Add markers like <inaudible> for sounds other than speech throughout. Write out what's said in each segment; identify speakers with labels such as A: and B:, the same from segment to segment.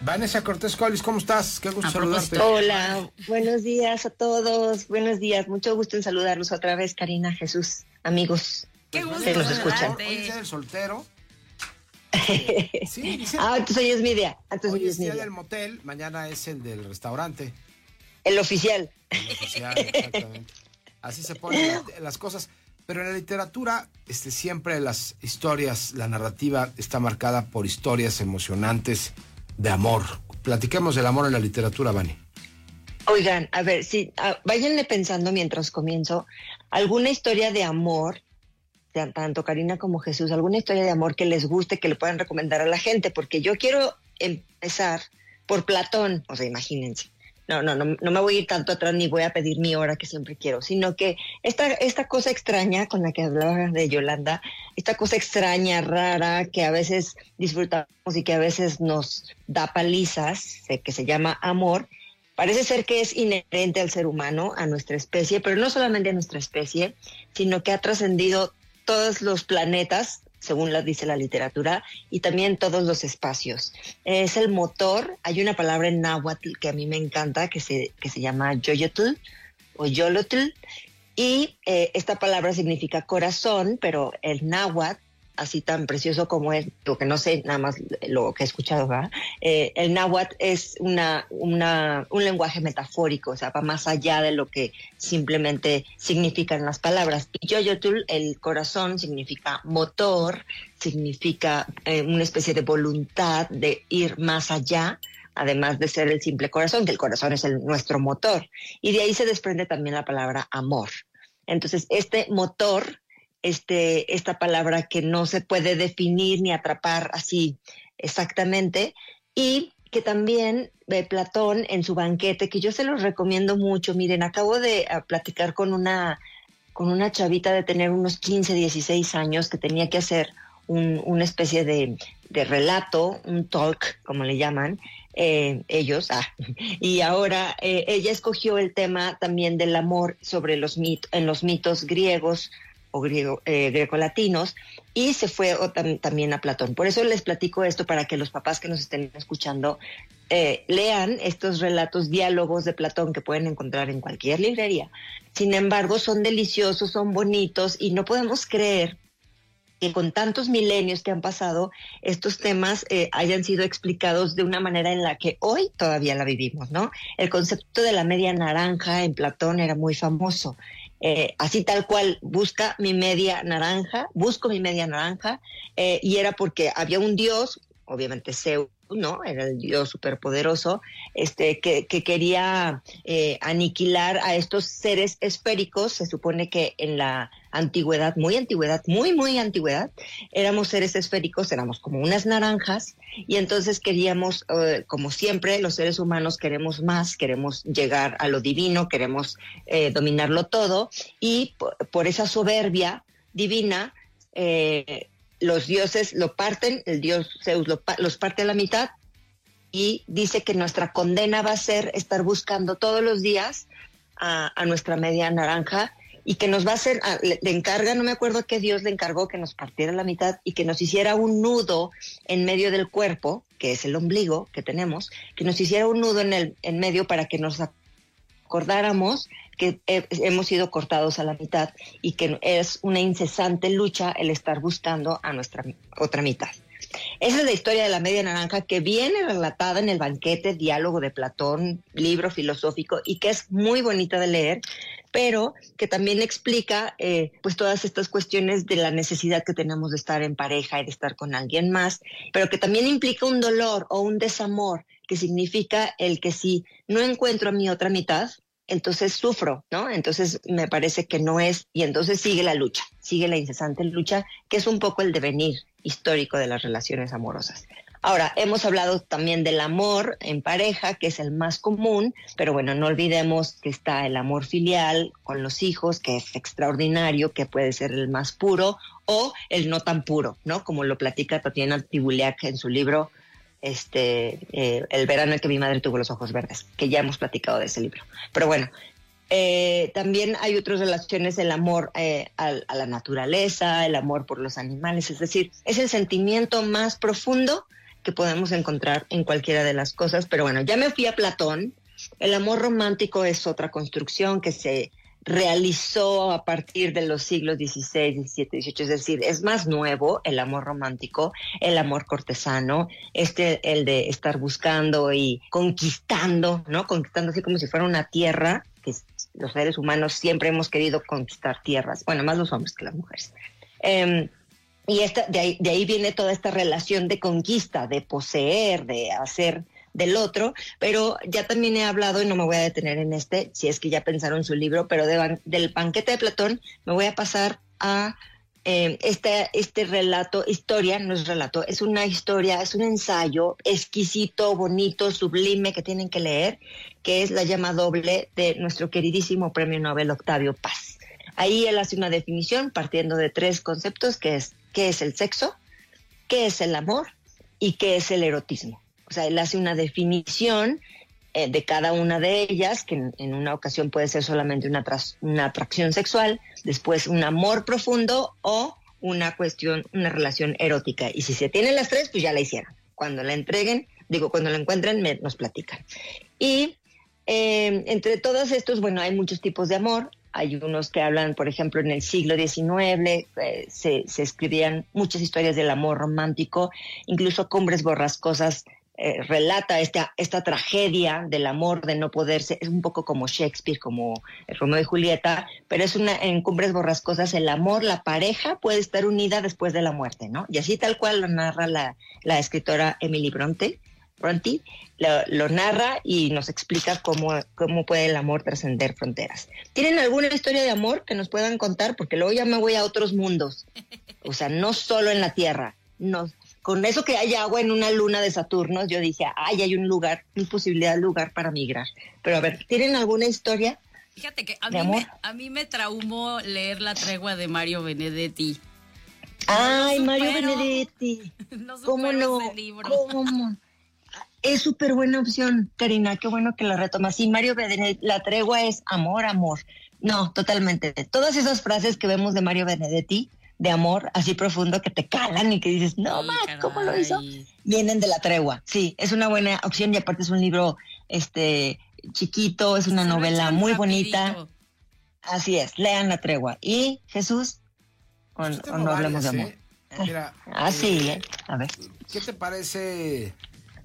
A: Vanessa Cortés Collis, ¿cómo estás? Qué gusto saludarte.
B: Hola, buenos días a todos, buenos días, mucho gusto en saludarlos otra vez, Karina, Jesús, amigos.
C: Qué gusto
B: que nos escuchan.
A: Hoy es el soltero. <laughs>
B: Sí, dice. Ah, entonces hoy es mi día. Entonces
A: hoy
B: hoy
A: es
B: mi
A: día
B: día.
A: del motel, mañana es el del restaurante.
B: El oficial.
A: el oficial, exactamente. Así se ponen las- las cosas. Pero en la literatura, este, siempre las historias, la narrativa está marcada por historias emocionantes de amor. Platiquemos del amor en la literatura, Vani.
B: Oigan, a ver, sí, váyanle pensando mientras comienzo alguna historia de amor, tan- tanto Karina como Jesús, alguna historia de amor que les guste, que le puedan recomendar a la gente, porque yo quiero empezar por Platón, o sea, imagínense. No, no, no, no me voy a ir tanto atrás ni voy a pedir mi hora que siempre quiero, sino que esta, esta cosa extraña con la que hablaba de Yolanda, esta cosa extraña, rara, que a veces disfrutamos y que a veces nos da palizas, que se llama amor, Parece ser que es inherente al ser humano, a nuestra especie, pero no solamente a nuestra especie, sino que ha trascendido todos los planetas, según lo dice la literatura, y también todos los espacios. Es el motor, hay una palabra en náhuatl que a mí me encanta, que se, que se llama yoyotl o yolotl, y eh, esta palabra significa corazón, pero el náhuatl, así tan precioso como es, lo que no sé, nada más lo que he escuchado, ¿verdad? Eh, el náhuatl es una, un lenguaje metafórico, o sea, va más allá de lo que simplemente significan las palabras. Y yoyotl, el corazón, significa motor, significa eh, una especie de voluntad de ir más allá, además de ser el simple corazón, que el corazón es el, nuestro motor. Y de ahí se desprende también la palabra amor. Entonces, este motor, este, esta palabra que no se puede definir ni atrapar así exactamente, y que también eh, Platón en su banquete, que yo se los recomiendo mucho, miren, acabo de ah, platicar con una, con una chavita de tener unos 15, 16 años que tenía que hacer un- una especie de, de relato, un talk, como le llaman, eh, ellos, ah, <laughs> y ahora eh, ella escogió el tema también del amor sobre los mit en los mitos griegos o griego, eh, grecolatinos y se fue también a Platón. Por eso les platico esto para que los papás que nos estén escuchando eh, lean estos relatos, diálogos de Platón que pueden encontrar en cualquier librería. Sin embargo, son deliciosos, son bonitos y no podemos creer que con tantos milenios que han pasado, estos temas eh, hayan sido explicados de una manera en la que hoy todavía la vivimos, ¿no? El concepto de la media naranja en Platón era muy famoso. Eh, así tal cual, busca mi media naranja, busco mi media naranja, eh, y era porque había un dios, obviamente Zeus, ¿no? Era el dios superpoderoso, este, que, que quería eh, aniquilar a estos seres esféricos. Se supone que en la antigüedad, muy antigüedad, muy, muy antigüedad, éramos seres esféricos, éramos como unas naranjas, y entonces queríamos, eh, como siempre, los seres humanos queremos más, queremos llegar a lo divino, queremos eh, dominarlo todo, y por, por esa soberbia divina, eh, los dioses lo parten, el dios Zeus los parte a la mitad y dice que nuestra condena va a ser estar buscando todos los días a, a nuestra media naranja y que nos va a hacer, a- le, le encarga, no me acuerdo qué Dios le encargó que nos partiera la mitad y que nos hiciera un nudo en medio del cuerpo, que es el ombligo que tenemos, que nos hiciera un nudo en el en medio para que nos acordáramos que eh, hemos sido cortados a la mitad y que es una incesante lucha el estar buscando a nuestra otra mitad. Esa es la historia de la media naranja que viene relatada en el banquete, diálogo de Platón, libro filosófico y que es muy bonita de leer, pero que también explica eh, pues todas estas cuestiones de la necesidad que tenemos de estar en pareja y de estar con alguien más, pero que también implica un dolor o un desamor, que significa el que si no encuentro a mi otra mitad, entonces sufro, ¿no? Entonces me parece que no es, y entonces sigue la lucha, sigue la incesante lucha, que es un poco el devenir histórico de las relaciones amorosas. Ahora, hemos hablado también del amor en pareja, que es el más común, pero bueno, no olvidemos que está el amor filial con los hijos, que es extraordinario, que puede ser el más puro, o el no tan puro, ¿no? Como lo platica Tatiana Tibuliak en su libro este, eh, El verano en que mi madre tuvo los ojos verdes, que ya hemos platicado de ese libro. Pero bueno, eh, también hay otras relaciones, el amor eh, a, a, la naturaleza, el amor por los animales, es decir, es el sentimiento más profundo que podemos encontrar en cualquiera de las cosas. Pero bueno, ya me fui a Platón. El amor romántico es otra construcción que se realizó a partir de los siglos XVI, XVII, XVIII, es decir, es más nuevo el amor romántico, el amor cortesano, este, el de estar buscando y conquistando, ¿no? Conquistando así como si fuera una tierra, que los seres humanos siempre hemos querido conquistar tierras, bueno, más los hombres que las mujeres. Em, y esta, ahí, de ahí viene toda esta relación de conquista, de poseer, de hacer del otro, pero ya también he hablado, y no me voy a detener en este, si es que ya pensaron su libro, pero del banquete de Platón me voy a pasar a este, este relato, historia, no es relato, es una historia, es un ensayo exquisito, bonito, sublime que tienen que leer, que es la llama doble de nuestro queridísimo premio Nobel Octavio Paz. Ahí él hace una definición partiendo de tres conceptos, que es qué es el sexo, qué es el amor y qué es el erotismo. O sea, él hace una definición eh, de cada una de ellas, que en, una ocasión puede ser solamente una, una atracción sexual, después un amor profundo o una cuestión, una relación erótica. Y si se tienen las tres, pues ya la hicieron. Cuando la entreguen, digo, cuando la encuentren, nos platican. Y eh, entre todos estos, bueno, hay muchos tipos de amor. Hay unos que hablan, por ejemplo, en el siglo XIX eh, se, escribían muchas historias del amor romántico, incluso cumbres borrascosas eh, relata esta, esta tragedia del amor, de no poderse, es un poco como Shakespeare, como Romeo y Julieta, pero es una, en Cumbres Borrascosas, el amor, la pareja puede estar unida después de la muerte, ¿no? Y así tal cual lo narra la, la escritora Emily Bronte, Bronte lo, narra y nos explica cómo, cómo puede el amor trascender fronteras. ¿Tienen alguna historia de amor que nos puedan contar? Porque luego ya me voy a otros mundos. O sea, no solo en la Tierra. No, con eso que hay agua en una luna de Saturno, yo dije, ay, hay un lugar, una posibilidad de lugar para migrar. Pero a ver, ¿tienen alguna historia?
C: Fíjate que a, mí me, a mí me traumó leer La tregua de Mario Benedetti.
B: Ay, Mario Benedetti. <laughs> ¿Cómo no? ¿Cómo? Es súper buena opción, Karina. Qué bueno que la retomas. Sí, Mario Benedetti, la tregua es amor, amor. No, totalmente. Todas esas frases que vemos de Mario Benedetti de amor así profundo que te calan y que dices, no más, ¿cómo lo hizo? Vienen de la tregua. Sí, es una buena opción y aparte es un libro este chiquito, es una novela muy bonita. Así es, lean la tregua. ¿Y Jesús? O, no hablemos de amor. ¿eh? Mira, ah, sí, ¿eh? a ver.
A: ¿Qué te parece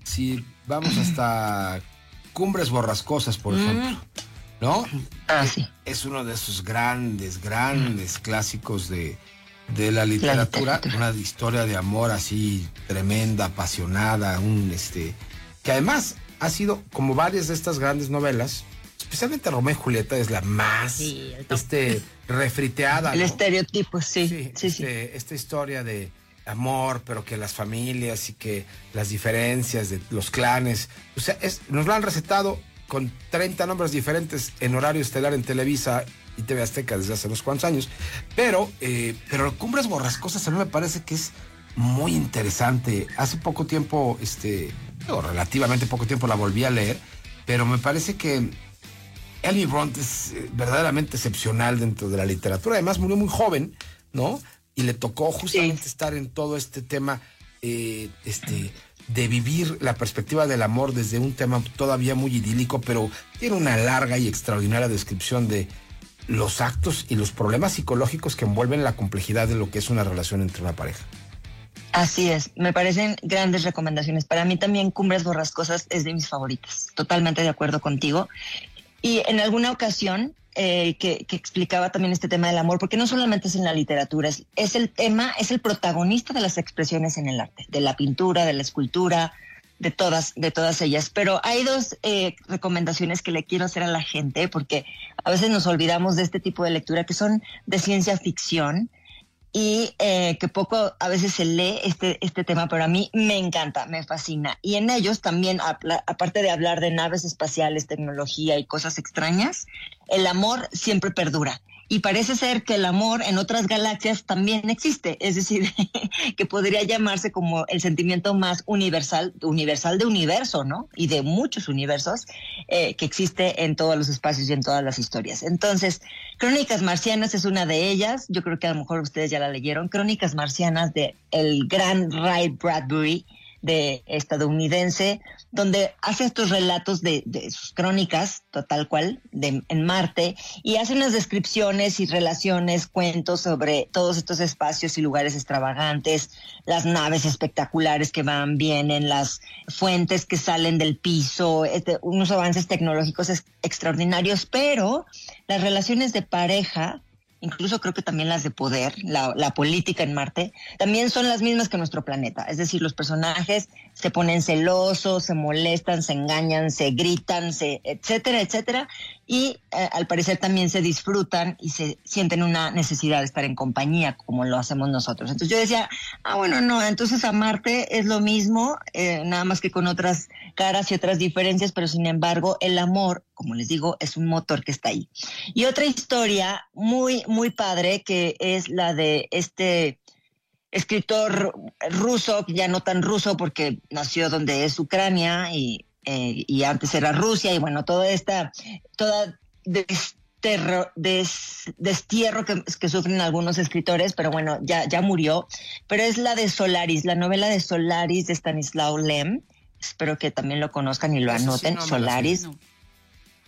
A: si vamos hasta Cumbres Borrascosas, por mm. ejemplo? ¿No?
B: Ah, sí.
A: Es uno de esos grandes, grandes clásicos de, de la literatura, una historia de amor así tremenda, apasionada, un este que además ha sido como varias de estas grandes novelas, especialmente Romeo y Julieta es la más este refriteada.
B: El estereotipo, sí.
A: Sí, sí, este, esta historia de amor, pero que las familias y que las diferencias de los clanes, o sea, es, nos lo han recetado con 30 nombres diferentes en horario estelar en Televisa y TV Azteca desde hace unos cuantos años. Pero, eh, pero Cumbres Borrascosas a mí me parece que es muy interesante. Hace poco tiempo, este, o relativamente poco tiempo la volví a leer, pero me parece que Ellie Bront es eh, verdaderamente excepcional dentro de la literatura. Además, murió muy joven, ¿no? Y le tocó justamente estar en todo este tema, eh, este de vivir la perspectiva del amor desde un tema todavía muy idílico, pero tiene una larga y extraordinaria descripción de los actos y los problemas psicológicos que envuelven la complejidad de lo que es una relación entre una pareja.
B: Así es, me parecen grandes recomendaciones. Para mí también Cumbres Borrascosas es de mis favoritas, totalmente de acuerdo contigo. Y en alguna ocasión eh, que, explicaba también este tema del amor, porque no solamente es en la literatura, es, es el tema, es el protagonista de las expresiones en el arte, de la pintura, de la escultura, de todas, de todas ellas. Pero hay dos eh, recomendaciones que le quiero hacer a la gente, porque a veces nos olvidamos de este tipo de lectura que son de ciencia ficción y eh, que poco a veces se lee este, este tema, pero a mí me encanta, me fascina. Y en ellos también, aparte de hablar de naves espaciales, tecnología y cosas extrañas, el amor siempre perdura y parece ser que el amor en otras galaxias también existe, es decir, <laughs> que podría llamarse como el sentimiento más universal, universal de universo, ¿no? Y de muchos universos eh, que existe en todos los espacios y en todas las historias. Entonces, Crónicas Marcianas es una de ellas, yo creo que a lo mejor ustedes ya la leyeron, Crónicas Marcianas de el gran Ray Bradbury de estadounidense, donde hace estos relatos de, sus crónicas, total cual, de, en Marte, y hace unas descripciones y relaciones, cuentos sobre todos estos espacios y lugares extravagantes, las naves espectaculares que van, vienen, las fuentes que salen del piso, este, unos avances tecnológicos extraordinarios, pero las relaciones de pareja incluso creo que también las de poder, la, política en Marte, también son las mismas que nuestro planeta. Es decir, los personajes se ponen celosos, se molestan, se engañan, se gritan, se, etcétera, etcétera. Y eh, al parecer también se disfrutan y se sienten una necesidad de estar en compañía, como lo hacemos nosotros. Entonces yo decía, ah, bueno, no, entonces a Marte es lo mismo, eh, nada más que con otras caras y otras diferencias, pero sin embargo el amor, como les digo, es un motor que está ahí. Y otra historia muy, muy padre que es la de este escritor ruso, ya no tan ruso porque nació donde es Ucrania y, eh, y antes era Rusia y bueno, toda esta, toda destierro que, que, sufren algunos escritores, pero bueno, ya, ya murió, pero es la de Solaris, la novela de Solaris de Stanislaw Lem, espero que también lo conozcan y lo anoten, Solaris.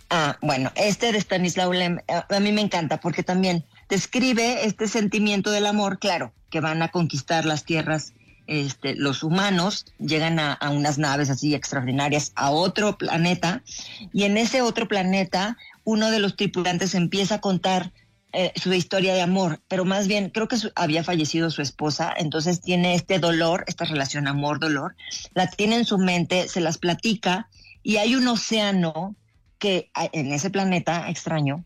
B: Ah, bueno, este de Stanislaw Lem a mí me encanta porque también describe este sentimiento del amor, claro, que van a conquistar las tierras este, los humanos llegan a, unas naves así extraordinarias a otro planeta y en ese otro planeta uno de los tripulantes empieza a contar eh, su historia de amor, pero más bien creo que había fallecido su esposa, entonces tiene este dolor, esta relación amor-dolor, la tiene en su mente, se las platica y hay un océano que en ese planeta extraño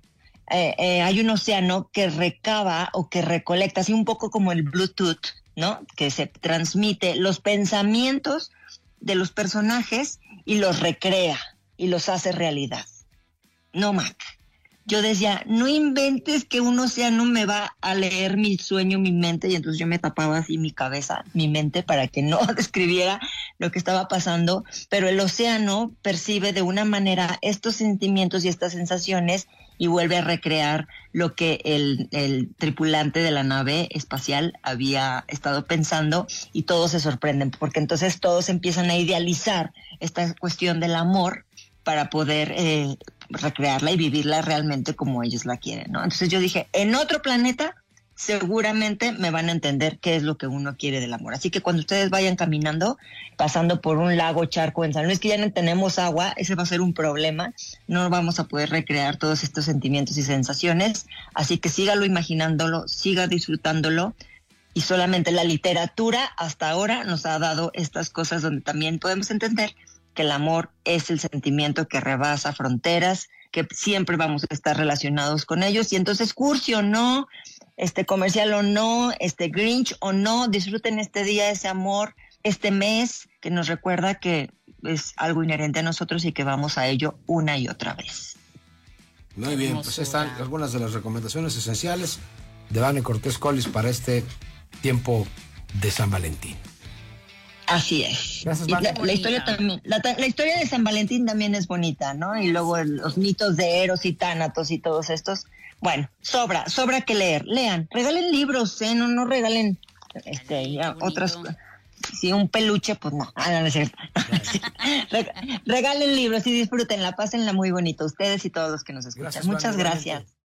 B: eh, eh, hay un océano que recaba o que recolecta, así un poco como el Bluetooth, ¿no? Que se transmite los pensamientos de los personajes y los recrea y los hace realidad. No, Mac. Yo decía, no inventes que un océano me va a leer mi sueño, mi mente, y entonces yo me tapaba así mi cabeza, mi mente, para que no <laughs> describiera lo que estaba pasando, pero el océano percibe de una manera estos sentimientos y estas sensaciones y vuelve a recrear lo que el, tripulante de la nave espacial había estado pensando y todos se sorprenden porque entonces todos empiezan a idealizar esta cuestión del amor para poder eh, recrearla y vivirla realmente como ellos la quieren, ¿no? Entonces yo dije, en otro planeta seguramente me van a entender qué es lo que uno quiere del amor. Así que cuando ustedes vayan caminando, pasando por un lago, charco en San Luis, que ya no tenemos agua, ese va a ser un problema. No vamos a poder recrear todos estos sentimientos y sensaciones. Así que sígalo imaginándolo, siga disfrutándolo. Y solamente la literatura hasta ahora nos ha dado estas cosas donde también podemos entender que el amor es el sentimiento que rebasa fronteras, que siempre vamos a estar relacionados con ellos. Y entonces, Cursi o no, este comercial o no, este Grinch o no, disfruten este día, ese amor, este mes que nos recuerda que es algo inherente a nosotros y que vamos a ello una y otra vez.
A: Muy bien, pues están algunas de las recomendaciones esenciales de Vane Cortés Collis para este tiempo de San Valentín.
B: Así es. la, historia también, la, historia de San Valentín también es bonita, ¿no? Y luego los mitos de Eros y Tánatos y todos estos. Bueno, sobra, sobra que leer. Lean, regalen libros, ¿eh? No, no regalen este, otras Si un peluche, pues no. Ah, no, es cierto. <laughs> regalen libros y disfrútenla, pásenla muy bonito, ustedes y todos los que nos escuchan. Muchas gracias.